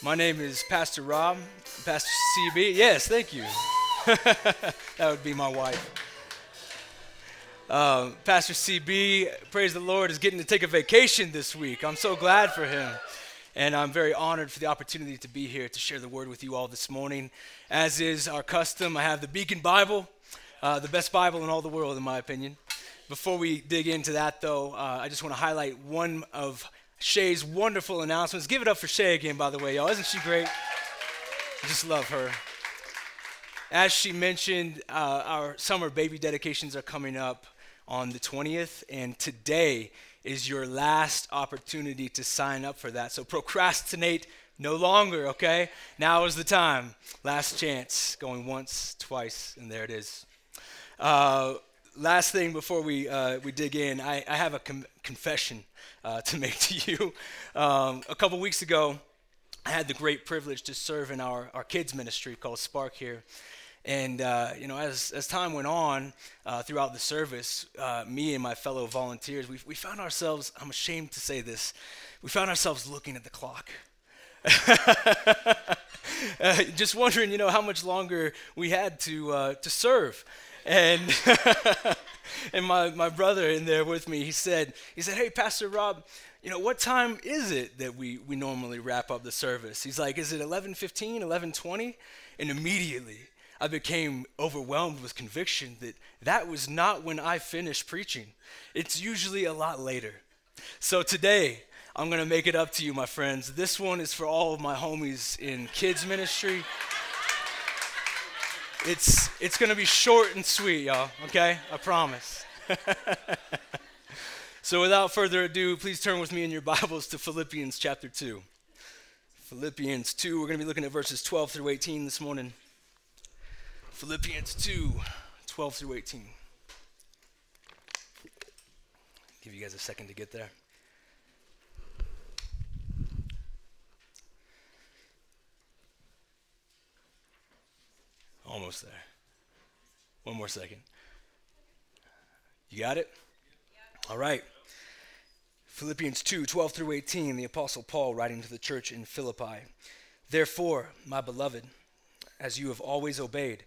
My name is Pastor Rob, Pastor CB. Yes, thank you. that would be my wife. Uh, Pastor CB, praise the Lord, is getting to take a vacation this week. I'm so glad for him. And I'm very honored for the opportunity to be here to share the word with you all this morning. As is our custom, I have the Beacon Bible, uh, the best Bible in all the world, in my opinion. Before we dig into that, though, uh, I just want to highlight one of Shay's wonderful announcements. Give it up for Shay again, by the way, y'all. Isn't she great? I just love her. As she mentioned, uh, our summer baby dedications are coming up on the 20th, and today is your last opportunity to sign up for that. So procrastinate no longer, okay? Now is the time. Last chance. Going once, twice, and there it is. Uh, last thing before we, uh, we dig in, I, I have a com- confession uh, to make to you. Um, a couple weeks ago, I had the great privilege to serve in our, our kids' ministry called Spark here. And, uh, you know, as, as time went on uh, throughout the service, uh, me and my fellow volunteers, we, we found ourselves, I'm ashamed to say this, we found ourselves looking at the clock. Uh, just wondering, you know, how much longer we had to, to serve. And, and my, my brother in there with me, he said, he said, hey, Pastor Rob, you know, what time is it that we, we normally wrap up the service? He's like, is it 11.15, 11.20? And immediately, I became overwhelmed with conviction that that was not when I finished preaching. It's usually a lot later. So today, I'm going to make it up to you, my friends. This one is for all of my homies in kids ministry. It's, it's going to be short and sweet, y'all, okay? I promise. so without further ado, please turn with me in your Bibles to Philippians chapter 2. Philippians 2, we're going to be looking at verses 12 through 18 this morning. Philippians 2 12 through 18. Give you guys a second to get there. Almost there. One more second. You got it? All right. Philippians 2 12 through 18, the Apostle Paul writing to the church in Philippi. Therefore, my beloved, as you have always obeyed,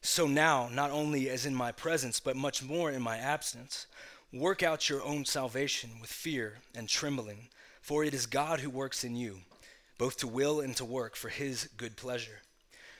so now, not only as in my presence, but much more in my absence, work out your own salvation with fear and trembling, for it is God who works in you, both to will and to work for his good pleasure.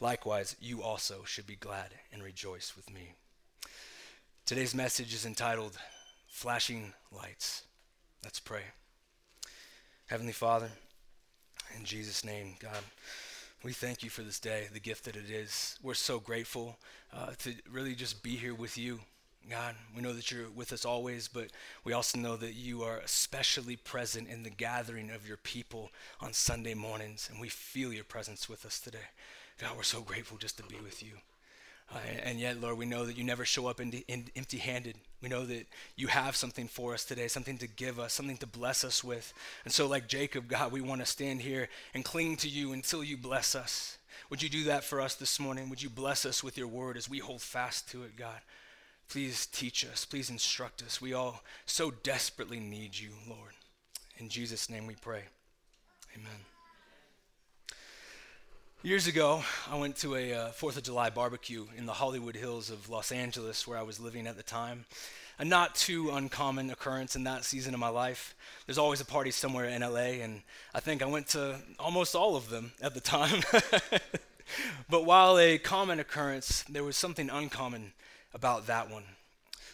Likewise, you also should be glad and rejoice with me. Today's message is entitled Flashing Lights. Let's pray. Heavenly Father, in Jesus' name, God. We thank you for this day, the gift that it is. We're so grateful uh, to really just be here with you. God, we know that you're with us always, but we also know that you are especially present in the gathering of your people on Sunday mornings, and we feel your presence with us today. God, we're so grateful just to be with you. Uh, and yet, Lord, we know that you never show up empty handed. We know that you have something for us today, something to give us, something to bless us with. And so, like Jacob, God, we want to stand here and cling to you until you bless us. Would you do that for us this morning? Would you bless us with your word as we hold fast to it, God? Please teach us. Please instruct us. We all so desperately need you, Lord. In Jesus' name we pray. Amen. Years ago, I went to a uh, Fourth of July barbecue in the Hollywood Hills of Los Angeles, where I was living at the time. A not too uncommon occurrence in that season of my life. There's always a party somewhere in LA, and I think I went to almost all of them at the time. but while a common occurrence, there was something uncommon about that one.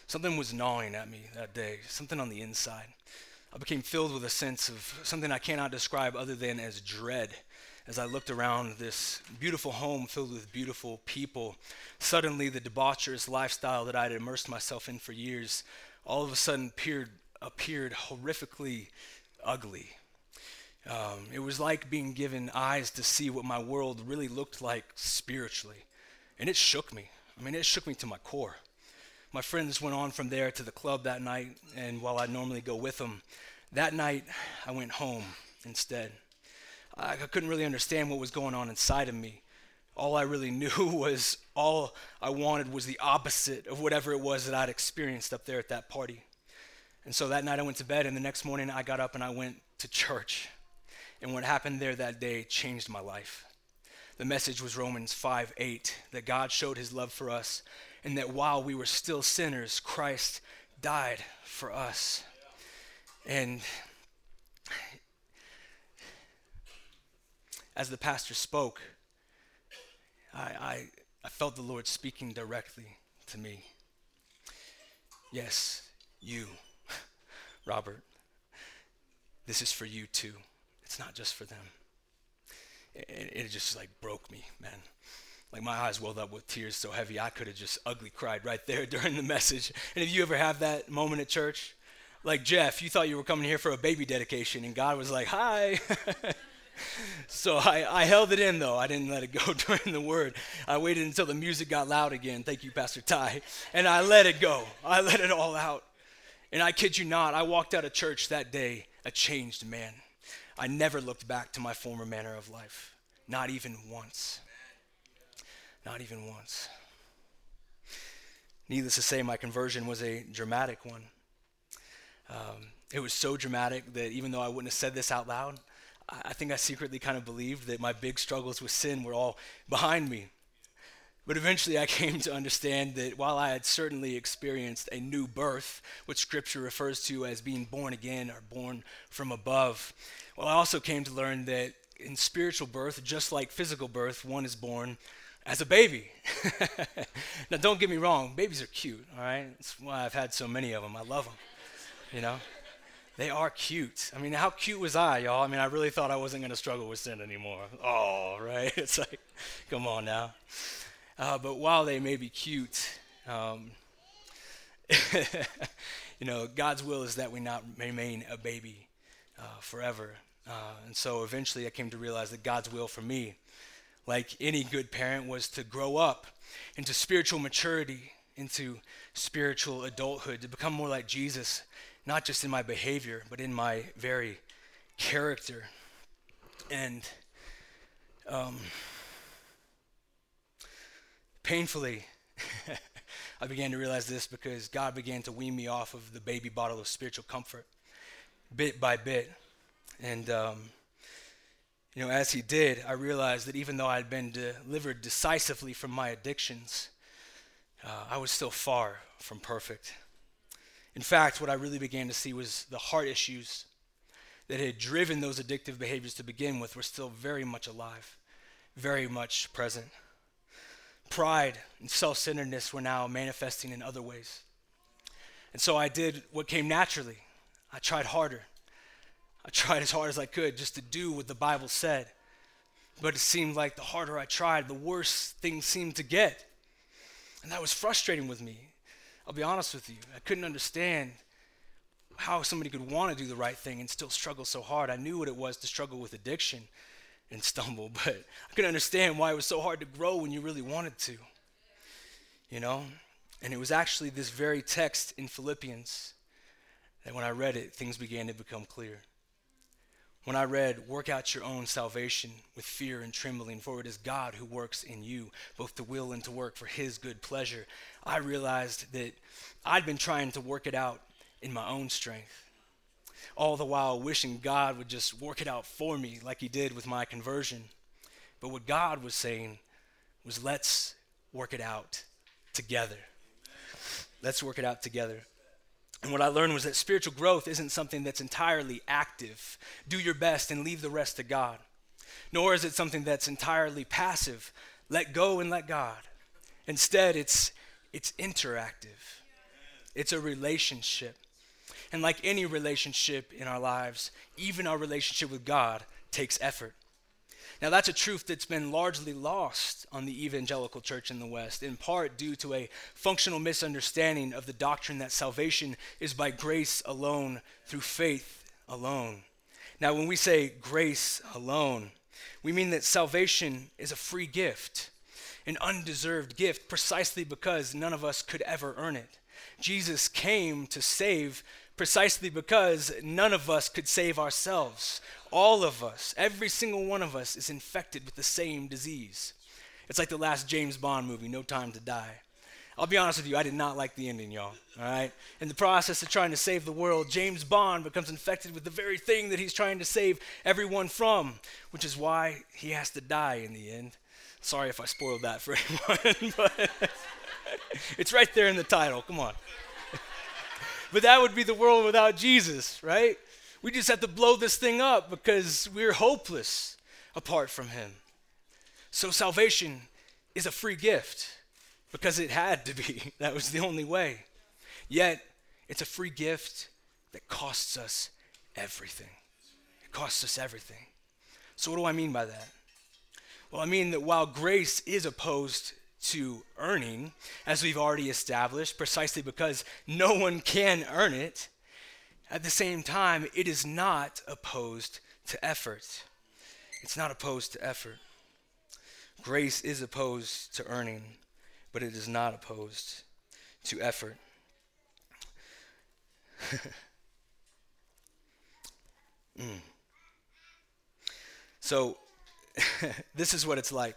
Something was gnawing at me that day, something on the inside. I became filled with a sense of something I cannot describe other than as dread as I looked around this beautiful home filled with beautiful people, suddenly the debaucherous lifestyle that I had immersed myself in for years all of a sudden appeared, appeared horrifically ugly. Um, it was like being given eyes to see what my world really looked like spiritually. And it shook me. I mean, it shook me to my core. My friends went on from there to the club that night, and while I normally go with them, that night I went home instead. I, couldn't really understand what was going on inside of me. All I really knew was all I wanted was the opposite of whatever it was that I'd experienced up there at that party. And so that night I went to bed, and the next morning I got up and I went to church. And what happened there that day changed my life. The message was Romans 5 8, that God showed his love for us, and that while we were still sinners, Christ died for us. And as the pastor spoke, I, I, I felt the Lord speaking directly to me. Yes, you, Robert, this is for you too. It's not just for them. It, it just like broke me, man. Like my eyes welled up with tears so heavy I could have just ugly cried right there during the message. And if you ever have that moment at church, like Jeff, you thought you were coming here for a baby dedication, and God was like, "Hi." so I, I held it in though. I didn't let it go during the word. I waited until the music got loud again. Thank you, Pastor Ty. And I let it go. I let it all out. And I kid you not, I walked out of church that day a changed man. I never looked back to my former manner of life, not even once. Not even once. Needless to say, my conversion was a dramatic one. Um, it was so dramatic that even though I wouldn't have said this out loud, I think I secretly kind of believed that my big struggles with sin were all behind me. But eventually I came to understand that while I had certainly experienced a new birth, which scripture refers to as being born again or born from above, well, I also came to learn that in spiritual birth, just like physical birth, one is born as a baby. now, don't get me wrong, babies are cute, all right? That's why I've had so many of them. I love them, you know? They are cute. I mean, how cute was I, y'all? I mean, I really thought I wasn't going to struggle with sin anymore. Oh, right? It's like, come on now. Uh, but while they may be cute, um, you know, God's will is that we not remain a baby uh, forever. Uh, and so eventually I came to realize that God's will for me, like any good parent, was to grow up into spiritual maturity, into spiritual adulthood, to become more like Jesus not just in my behavior, but in my very character. And um, painfully, I began to realize this because God began to wean me off of the baby bottle of spiritual comfort bit by bit. And, um, you know, as He did, I realized that even though I had been delivered decisively from my addictions, uh, I was still far from perfect. In fact, what I really began to see was the heart issues that had driven those addictive behaviors to begin with were still very much alive, very much present. Pride and self centeredness were now manifesting in other ways. And so I did what came naturally. I tried harder. I tried as hard as I could just to do what the Bible said. But it seemed like the harder I tried, the worse things seemed to get. And that was frustrating with me. I'll be honest with you. I couldn't understand how somebody could want to do the right thing and still struggle so hard. I knew what it was to struggle with addiction and stumble, but I couldn't understand why it was so hard to grow when you really wanted to. You know? And it was actually this very text in Philippians that when I read it, things began to become clear. When I read, Work out your own salvation with fear and trembling, for it is God who works in you, both to will and to work for his good pleasure, I realized that I'd been trying to work it out in my own strength, all the while wishing God would just work it out for me like he did with my conversion. But what God was saying was, Let's work it out together. Let's work it out together. And what I learned was that spiritual growth isn't something that's entirely active. Do your best and leave the rest to God. Nor is it something that's entirely passive. Let go and let God. Instead, it's, it's interactive, it's a relationship. And like any relationship in our lives, even our relationship with God takes effort. Now, that's a truth that's been largely lost on the evangelical church in the West, in part due to a functional misunderstanding of the doctrine that salvation is by grace alone, through faith alone. Now, when we say grace alone, we mean that salvation is a free gift, an undeserved gift, precisely because none of us could ever earn it. Jesus came to save precisely because none of us could save ourselves. All of us, every single one of us, is infected with the same disease. It's like the last James Bond movie, No Time to Die. I'll be honest with you, I did not like the ending, y'all. All right? In the process of trying to save the world, James Bond becomes infected with the very thing that he's trying to save everyone from, which is why he has to die in the end. Sorry if I spoiled that for anyone, but it's right there in the title. Come on. but that would be the world without Jesus, right? We just have to blow this thing up because we're hopeless apart from him. So salvation is a free gift because it had to be. That was the only way. Yet, it's a free gift that costs us everything. It costs us everything. So, what do I mean by that? Well, I mean that while grace is opposed to earning, as we've already established, precisely because no one can earn it, at the same time, it is not opposed to effort. It's not opposed to effort. Grace is opposed to earning but it is not opposed to effort. mm. So, this is what it's like.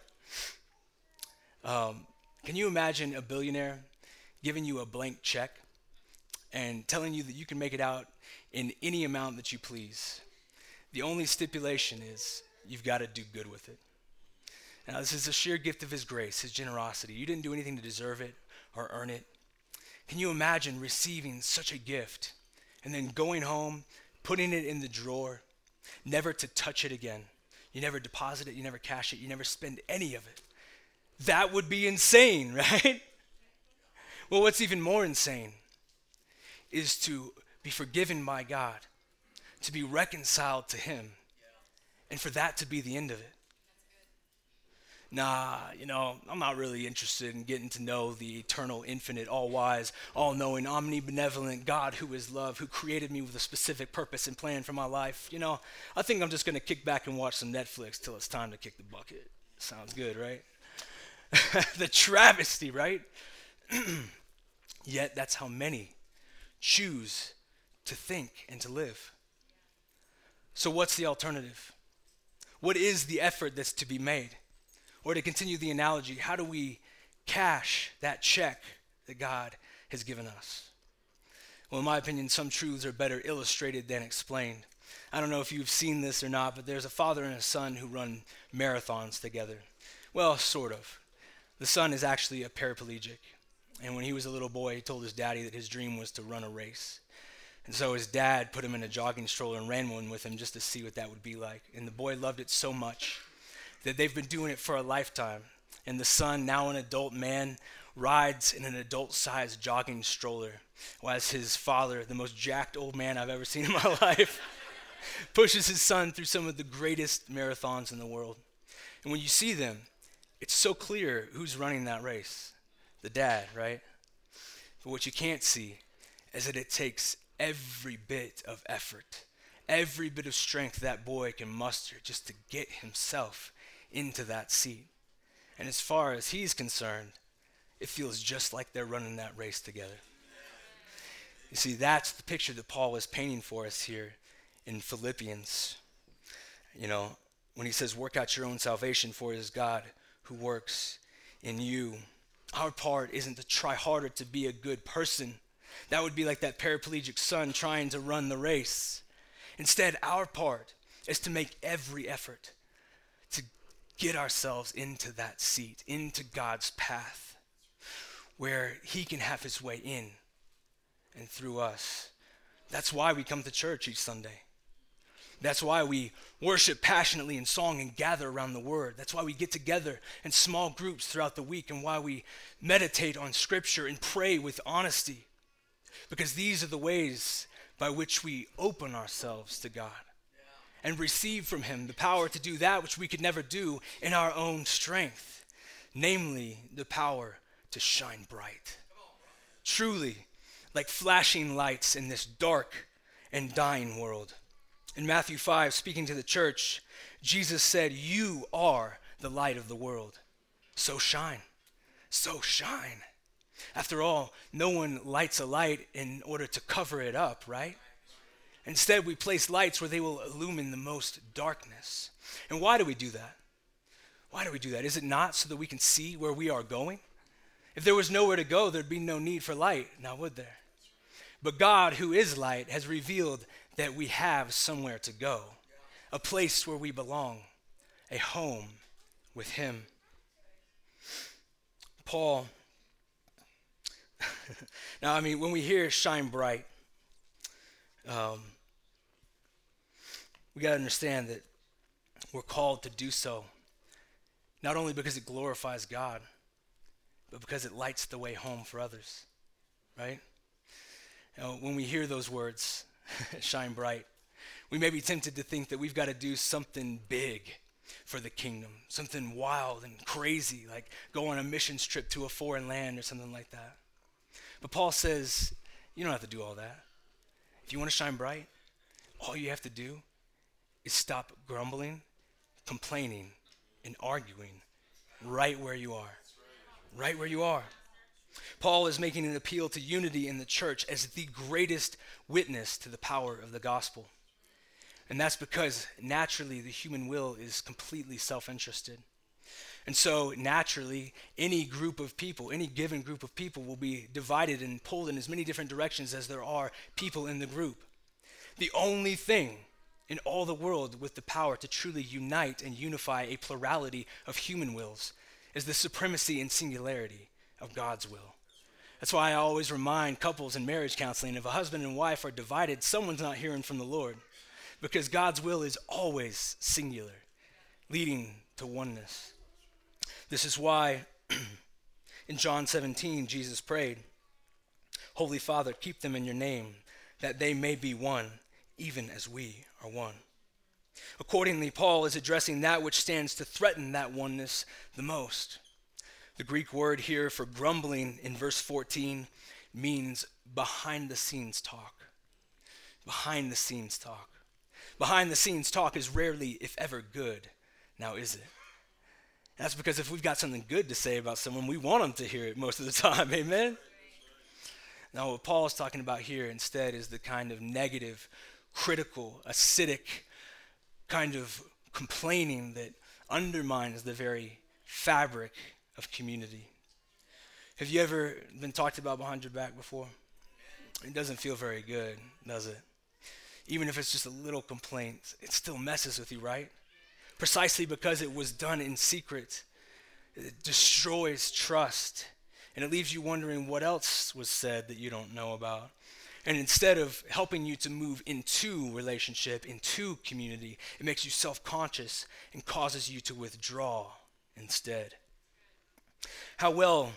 Um, can you imagine a billionaire giving you a blank check and telling you that you can make it out in any amount that you please? The only stipulation is you've got to do good with it. Now, this is a sheer gift of His grace, His generosity. You didn't do anything to deserve it or earn it. Can you imagine receiving such a gift and then going home, putting it in the drawer, never to touch it again? You never deposit it, you never cash it, you never spend any of it. That would be insane, right? Well, what's even more insane is to be forgiven by God, to be reconciled to Him, and for that to be the end of it nah, you know, I'm not really interested in getting to know the eternal, infinite, all wise, all knowing, omnibenevolent God who is love, who created me with a specific purpose and plan for my life. You know, I think I'm just going to kick back and watch some Netflix till it's time to kick the bucket. Sounds good, right? the travesty, right? Yet that's how many choose to think and to live. So, what's the alternative? What is the effort that's to be made? Or to continue the analogy, how do we cash that check that God has given us? Well, in my opinion, some truths are better illustrated than explained. I don't know if you've seen this or not, but there's a father and a son who run marathons together. Well, sort of. The son is actually a paraplegic. And when he was a little boy, he told his daddy that his dream was to run a race. And so his dad put him in a jogging stroller and ran one with him just to see what that would be like. And the boy loved it so much that they've been doing it for a lifetime. And the son, now an adult man, rides in an adult sized jogging stroller, while his father, the most jacked old man I've ever seen in my life, pushes his son through some of the greatest marathons in the world. And when you see them, it's so clear who's running that race the dad, right? But what you can't see is that it takes every bit of effort, every bit of strength that boy can muster just to get himself into that seat. And as far as he's concerned, it feels just like they're running that race together. You see, that's the picture that Paul is painting for us here in Philippians. You know, when he says, Work out your own salvation, for it is God who works in you. Our part isn't to try harder to be a good person. That would be like that paraplegic son trying to run the race. Instead, our part is to make every effort to get ourselves into that seat, into God's path, where He can have His way in and through us. That's why we come to church each Sunday. That's why we worship passionately in song and gather around the Word. That's why we get together in small groups throughout the week and why we meditate on Scripture and pray with honesty. Because these are the ways by which we open ourselves to God and receive from him the power to do that which we could never do in our own strength, namely the power to shine bright. Truly, like flashing lights in this dark and dying world. In Matthew 5, speaking to the church, Jesus said, You are the light of the world. So shine. So shine. After all, no one lights a light in order to cover it up, right? Instead, we place lights where they will illumine the most darkness. And why do we do that? Why do we do that? Is it not so that we can see where we are going? If there was nowhere to go, there'd be no need for light, now would there? But God, who is light, has revealed that we have somewhere to go, a place where we belong, a home with Him. Paul, now, I mean, when we hear shine bright, um, we got to understand that we're called to do so, not only because it glorifies God, but because it lights the way home for others, right? Now, when we hear those words, shine bright, we may be tempted to think that we've got to do something big for the kingdom, something wild and crazy, like go on a missions trip to a foreign land or something like that. But Paul says, you don't have to do all that. If you want to shine bright, all you have to do is stop grumbling, complaining, and arguing right where you are. Right where you are. Paul is making an appeal to unity in the church as the greatest witness to the power of the gospel. And that's because naturally the human will is completely self interested. And so, naturally, any group of people, any given group of people, will be divided and pulled in as many different directions as there are people in the group. The only thing in all the world with the power to truly unite and unify a plurality of human wills is the supremacy and singularity of God's will. That's why I always remind couples in marriage counseling if a husband and wife are divided, someone's not hearing from the Lord because God's will is always singular, leading to oneness. This is why in John 17, Jesus prayed, Holy Father, keep them in your name, that they may be one, even as we are one. Accordingly, Paul is addressing that which stands to threaten that oneness the most. The Greek word here for grumbling in verse 14 means behind the scenes talk. Behind the scenes talk. Behind the scenes talk is rarely, if ever, good. Now, is it? That's because if we've got something good to say about someone, we want them to hear it most of the time. Amen? Now, what Paul is talking about here instead is the kind of negative, critical, acidic kind of complaining that undermines the very fabric of community. Have you ever been talked about behind your back before? It doesn't feel very good, does it? Even if it's just a little complaint, it still messes with you, right? Precisely because it was done in secret. It destroys trust. And it leaves you wondering what else was said that you don't know about. And instead of helping you to move into relationship, into community, it makes you self conscious and causes you to withdraw instead. How well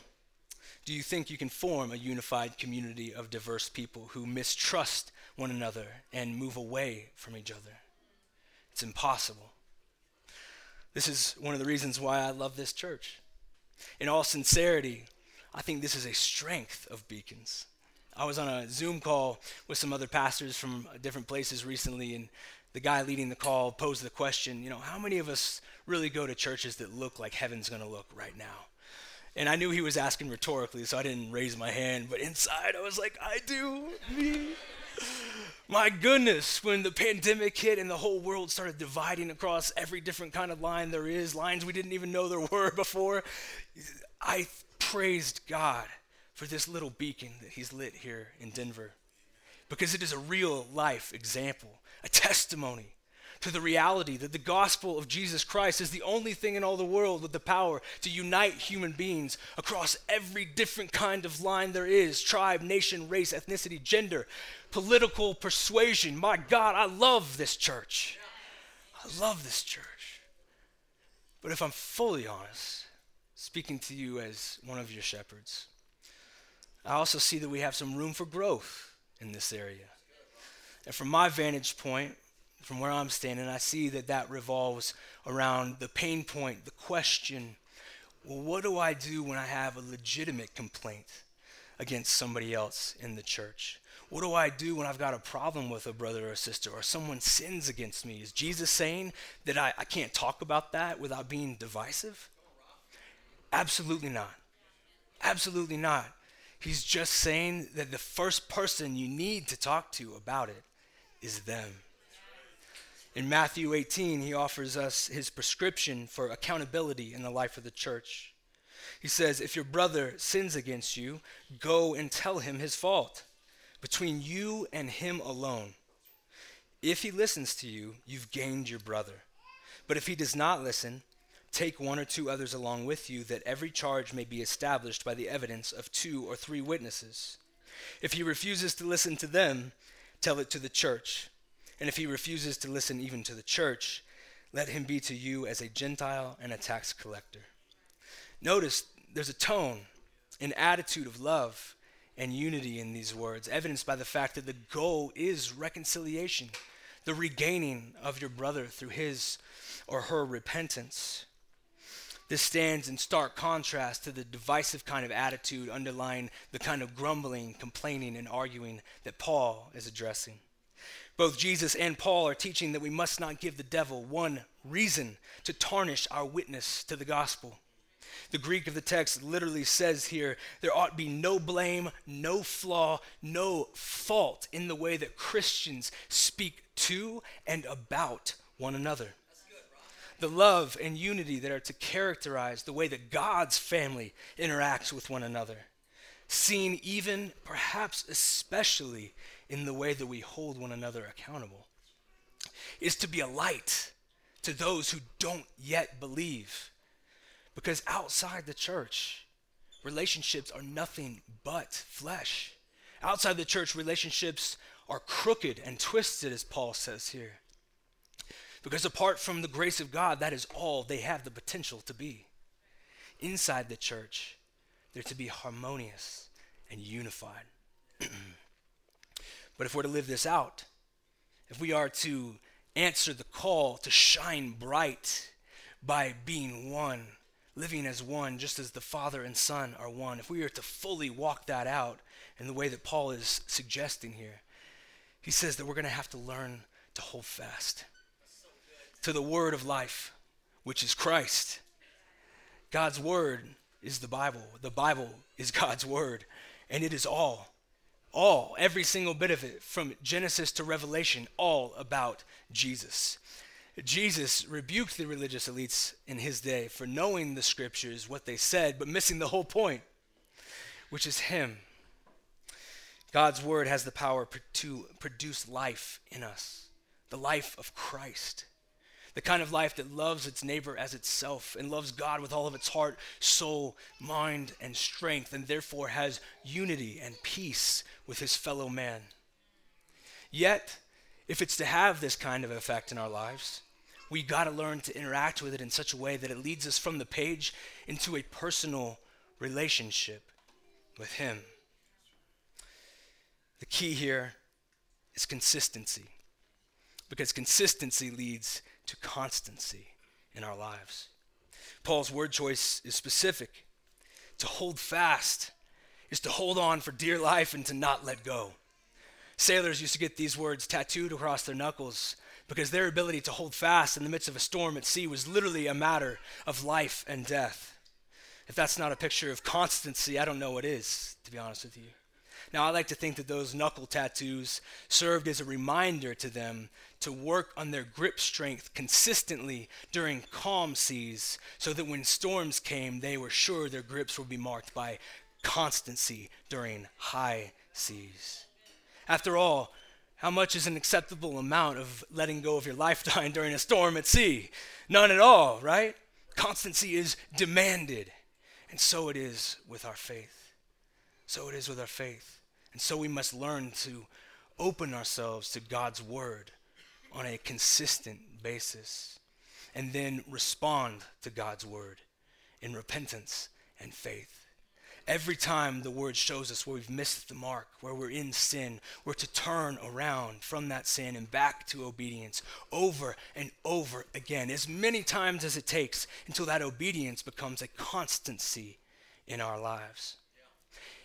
do you think you can form a unified community of diverse people who mistrust one another and move away from each other? It's impossible. This is one of the reasons why I love this church. In all sincerity, I think this is a strength of Beacons. I was on a Zoom call with some other pastors from different places recently, and the guy leading the call posed the question, you know, how many of us really go to churches that look like heaven's going to look right now? And I knew he was asking rhetorically, so I didn't raise my hand, but inside I was like, I do, me. My goodness, when the pandemic hit and the whole world started dividing across every different kind of line there is, lines we didn't even know there were before, I praised God for this little beacon that He's lit here in Denver because it is a real life example, a testimony to the reality that the gospel of Jesus Christ is the only thing in all the world with the power to unite human beings across every different kind of line there is tribe, nation, race, ethnicity, gender, political persuasion. My God, I love this church. I love this church. But if I'm fully honest, speaking to you as one of your shepherds, I also see that we have some room for growth in this area. And from my vantage point, from where I'm standing, I see that that revolves around the pain point, the question well, what do I do when I have a legitimate complaint against somebody else in the church? What do I do when I've got a problem with a brother or sister or someone sins against me? Is Jesus saying that I, I can't talk about that without being divisive? Absolutely not. Absolutely not. He's just saying that the first person you need to talk to about it is them. In Matthew 18, he offers us his prescription for accountability in the life of the church. He says, If your brother sins against you, go and tell him his fault between you and him alone. If he listens to you, you've gained your brother. But if he does not listen, take one or two others along with you, that every charge may be established by the evidence of two or three witnesses. If he refuses to listen to them, tell it to the church. And if he refuses to listen even to the church, let him be to you as a Gentile and a tax collector. Notice there's a tone, an attitude of love and unity in these words, evidenced by the fact that the goal is reconciliation, the regaining of your brother through his or her repentance. This stands in stark contrast to the divisive kind of attitude underlying the kind of grumbling, complaining, and arguing that Paul is addressing. Both Jesus and Paul are teaching that we must not give the devil one reason to tarnish our witness to the gospel. The Greek of the text literally says here there ought to be no blame, no flaw, no fault in the way that Christians speak to and about one another. The love and unity that are to characterize the way that God's family interacts with one another, seen even, perhaps especially, in the way that we hold one another accountable is to be a light to those who don't yet believe. Because outside the church, relationships are nothing but flesh. Outside the church, relationships are crooked and twisted, as Paul says here. Because apart from the grace of God, that is all they have the potential to be. Inside the church, they're to be harmonious and unified. But if we're to live this out, if we are to answer the call to shine bright by being one, living as one, just as the Father and Son are one, if we are to fully walk that out in the way that Paul is suggesting here, he says that we're going to have to learn to hold fast to the word of life, which is Christ. God's word is the Bible. The Bible is God's word, and it is all all, every single bit of it, from Genesis to Revelation, all about Jesus. Jesus rebuked the religious elites in his day for knowing the scriptures, what they said, but missing the whole point, which is Him. God's word has the power to produce life in us, the life of Christ the kind of life that loves its neighbor as itself and loves God with all of its heart, soul, mind, and strength, and therefore has unity and peace with his fellow man. Yet, if it's to have this kind of effect in our lives, we got to learn to interact with it in such a way that it leads us from the page into a personal relationship with Him. The key here is consistency, because consistency leads to constancy in our lives. Paul's word choice is specific. To hold fast is to hold on for dear life and to not let go. Sailors used to get these words tattooed across their knuckles because their ability to hold fast in the midst of a storm at sea was literally a matter of life and death. If that's not a picture of constancy, I don't know what is, to be honest with you. Now, I like to think that those knuckle tattoos served as a reminder to them to work on their grip strength consistently during calm seas so that when storms came, they were sure their grips would be marked by constancy during high seas. After all, how much is an acceptable amount of letting go of your lifetime during a storm at sea? None at all, right? Constancy is demanded. And so it is with our faith. So it is with our faith. And so we must learn to open ourselves to God's word on a consistent basis and then respond to God's word in repentance and faith. Every time the word shows us where we've missed the mark, where we're in sin, we're to turn around from that sin and back to obedience over and over again, as many times as it takes until that obedience becomes a constancy in our lives.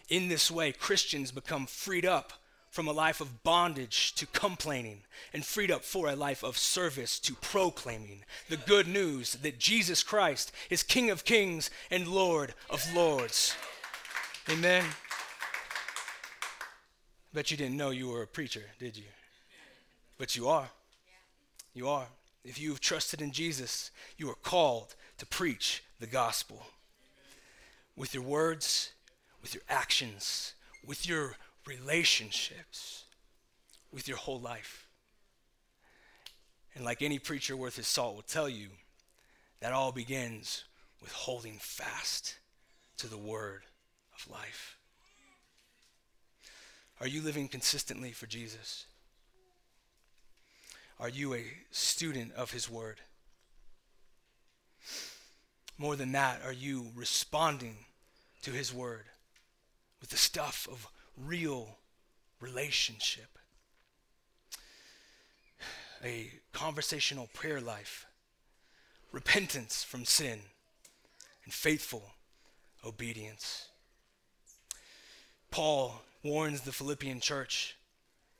In this way, Christians become freed up from a life of bondage to complaining and freed up for a life of service to proclaiming the good news that Jesus Christ is King of kings and Lord of lords. Amen. Bet you didn't know you were a preacher, did you? But you are. You are. If you've trusted in Jesus, you are called to preach the gospel with your words, with your actions, with your relationships with your whole life. And like any preacher worth his salt will tell you, that all begins with holding fast to the word of life. Are you living consistently for Jesus? Are you a student of his word? More than that, are you responding to his word with the stuff of real relationship, a conversational prayer life, repentance from sin, and faithful obedience. Paul warns the Philippian church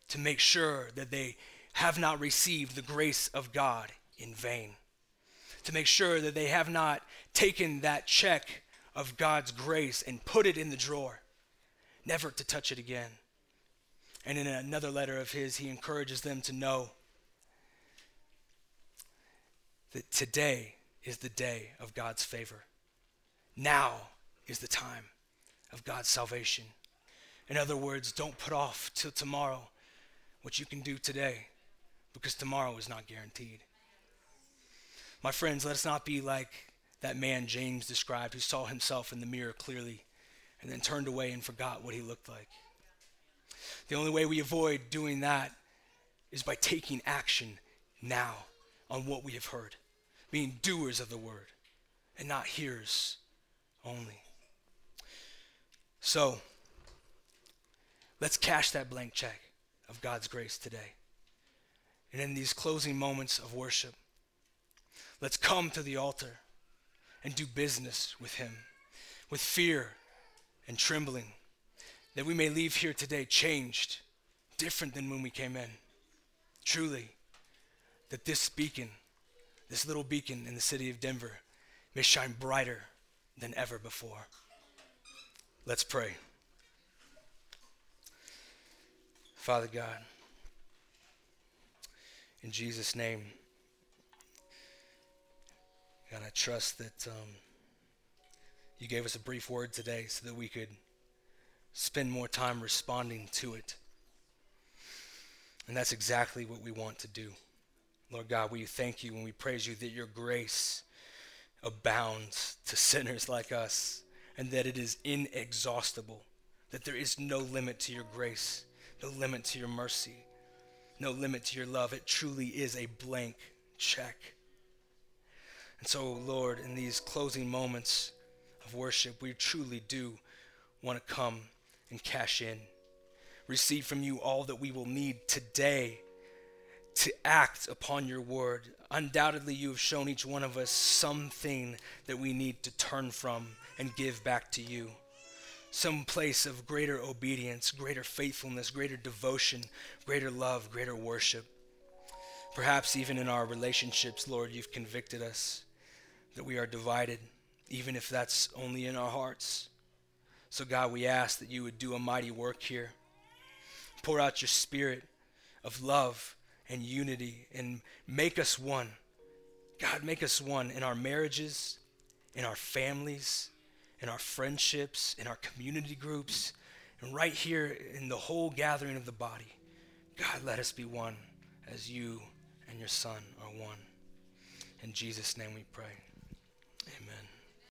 to make sure that they have not received the grace of God in vain, to make sure that they have not taken that check of God's grace and put it in the drawer never to touch it again. And in another letter of his, he encourages them to know that today is the day of God's favor. Now is the time of God's salvation. In other words, don't put off till tomorrow what you can do today because tomorrow is not guaranteed. My friends, let us not be like that man James described who saw himself in the mirror clearly and then turned away and forgot what he looked like. The only way we avoid doing that is by taking action now on what we have heard, being doers of the word and not hearers only. So, let's cash that blank check of God's grace today. And in these closing moments of worship, let's come to the altar and do business with Him with fear and trembling, that we may leave here today changed, different than when we came in. Truly, that this beacon, this little beacon in the city of Denver, may shine brighter than ever before. Let's pray. Father God, in Jesus' name, God, I trust that. Um, you gave us a brief word today so that we could spend more time responding to it. And that's exactly what we want to do. Lord God, we thank you and we praise you that your grace abounds to sinners like us and that it is inexhaustible, that there is no limit to your grace, no limit to your mercy, no limit to your love. It truly is a blank check. And so, Lord, in these closing moments, worship, we truly do want to come and cash in. Receive from you all that we will need today to act upon your word. Undoubtedly, you have shown each one of us something that we need to turn from and give back to you. Some place of greater obedience, greater faithfulness, greater devotion, greater love, greater worship. Perhaps even in our relationships, Lord, you've convicted us that we are divided even if that's only in our hearts. So, God, we ask that you would do a mighty work here. Pour out your spirit of love and unity and make us one. God, make us one in our marriages, in our families, in our friendships, in our community groups, and right here in the whole gathering of the body. God, let us be one as you and your Son are one. In Jesus' name we pray.